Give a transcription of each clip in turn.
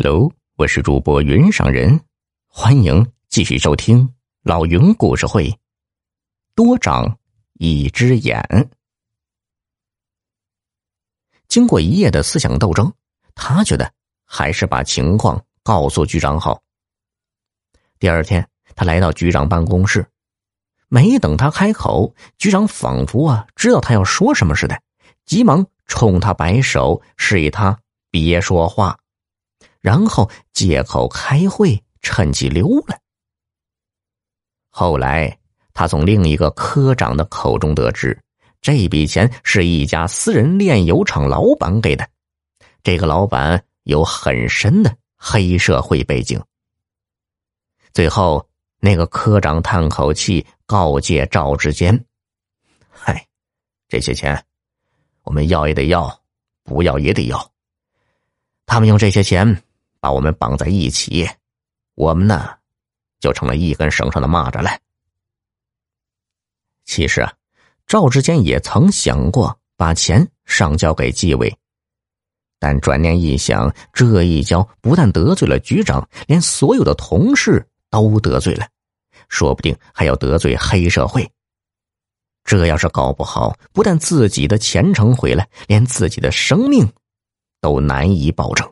Hello，我是主播云上人，欢迎继续收听老云故事会。多长一只眼。经过一夜的思想斗争，他觉得还是把情况告诉局长好。第二天，他来到局长办公室，没等他开口，局长仿佛啊知道他要说什么似的，急忙冲他摆手，示意他别说话。然后借口开会，趁机溜了。后来，他从另一个科长的口中得知，这笔钱是一家私人炼油厂老板给的。这个老板有很深的黑社会背景。最后，那个科长叹口气，告诫赵志坚：“嗨，这些钱，我们要也得要，不要也得要。他们用这些钱。”把我们绑在一起，我们呢，就成了一根绳上的蚂蚱了。其实啊，赵志坚也曾想过把钱上交给纪委，但转念一想，这一交不但得罪了局长，连所有的同事都得罪了，说不定还要得罪黑社会。这要是搞不好，不但自己的前程毁了，连自己的生命都难以保证。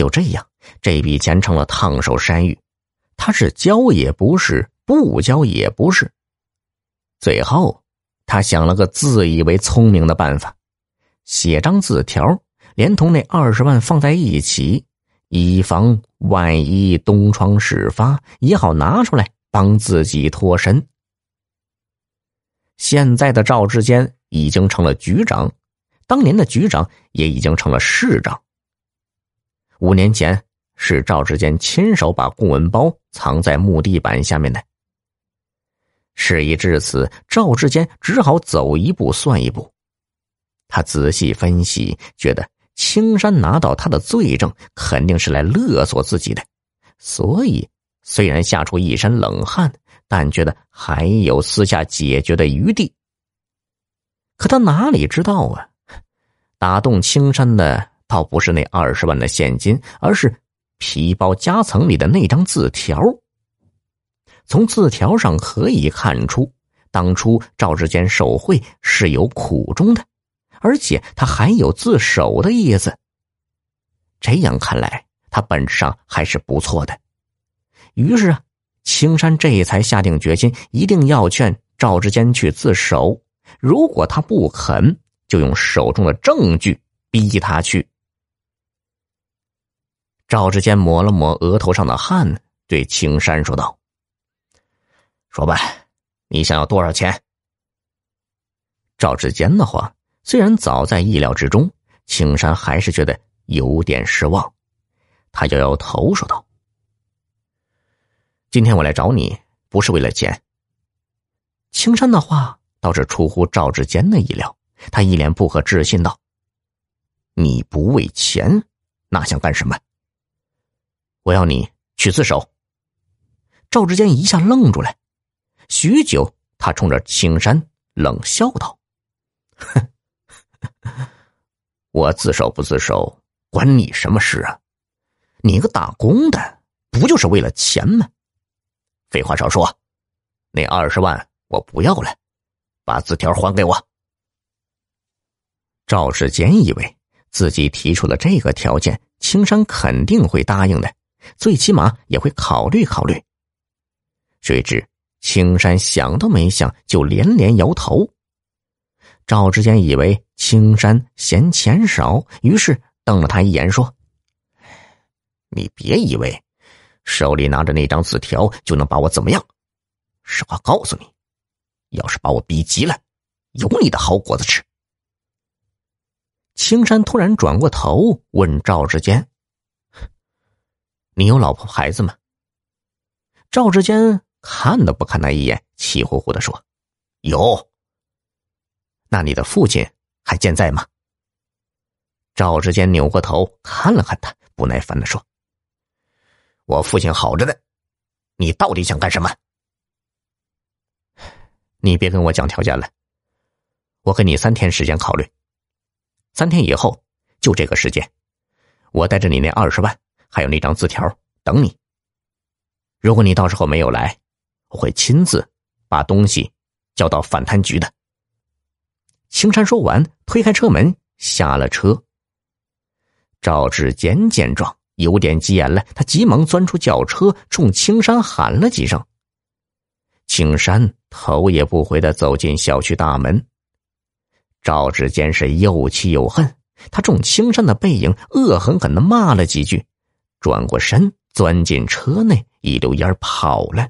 就这样，这笔钱成了烫手山芋，他是交也不是，不交也不是。最后，他想了个自以为聪明的办法，写张字条，连同那二十万放在一起，以防万一东窗事发，也好拿出来帮自己脱身。现在的赵志坚已经成了局长，当年的局长也已经成了市长。五年前，是赵志坚亲手把公文包藏在木地板下面的。事已至此，赵志坚只好走一步算一步。他仔细分析，觉得青山拿到他的罪证，肯定是来勒索自己的，所以虽然吓出一身冷汗，但觉得还有私下解决的余地。可他哪里知道啊，打动青山的。倒不是那二十万的现金，而是皮包夹层里的那张字条。从字条上可以看出，当初赵志坚受贿是有苦衷的，而且他还有自首的意思。这样看来，他本质上还是不错的。于是啊，青山这才下定决心，一定要劝赵志坚去自首。如果他不肯，就用手中的证据逼他去。赵志坚抹了抹额头上的汗，对青山说道：“说吧，你想要多少钱？”赵志坚的话虽然早在意料之中，青山还是觉得有点失望。他摇摇头说道：“今天我来找你，不是为了钱。”青山的话倒是出乎赵志坚的意料，他一脸不可置信道：“你不为钱，那想干什么？”我要你去自首。赵志坚一下愣住了，许久，他冲着青山冷笑道：“，我自首不自首，关你什么事啊？你个打工的，不就是为了钱吗？废话少说，那二十万我不要了，把字条还给我。”赵志坚以为自己提出了这个条件，青山肯定会答应的。最起码也会考虑考虑。谁知青山想都没想就连连摇头。赵志坚以为青山嫌钱少，于是瞪了他一眼说：“你别以为手里拿着那张字条就能把我怎么样。实话告诉你，要是把我逼急了，有你的好果子吃。”青山突然转过头问赵志坚。你有老婆孩子吗？赵志坚看都不看他一眼，气呼呼的说：“有。”那你的父亲还健在吗？赵志坚扭过头看了看他，不耐烦的说：“我父亲好着呢，你到底想干什么？你别跟我讲条件了，我给你三天时间考虑。三天以后，就这个时间，我带着你那二十万，还有那张字条等你。如果你到时候没有来，我会亲自把东西交到反贪局的。青山说完，推开车门下了车。赵志坚见状，有点急眼了，他急忙钻出轿车，冲青山喊了几声。青山头也不回的走进小区大门。赵志坚是又气又恨，他冲青山的背影恶狠狠的骂了几句，转过身钻进车内，一溜烟跑了。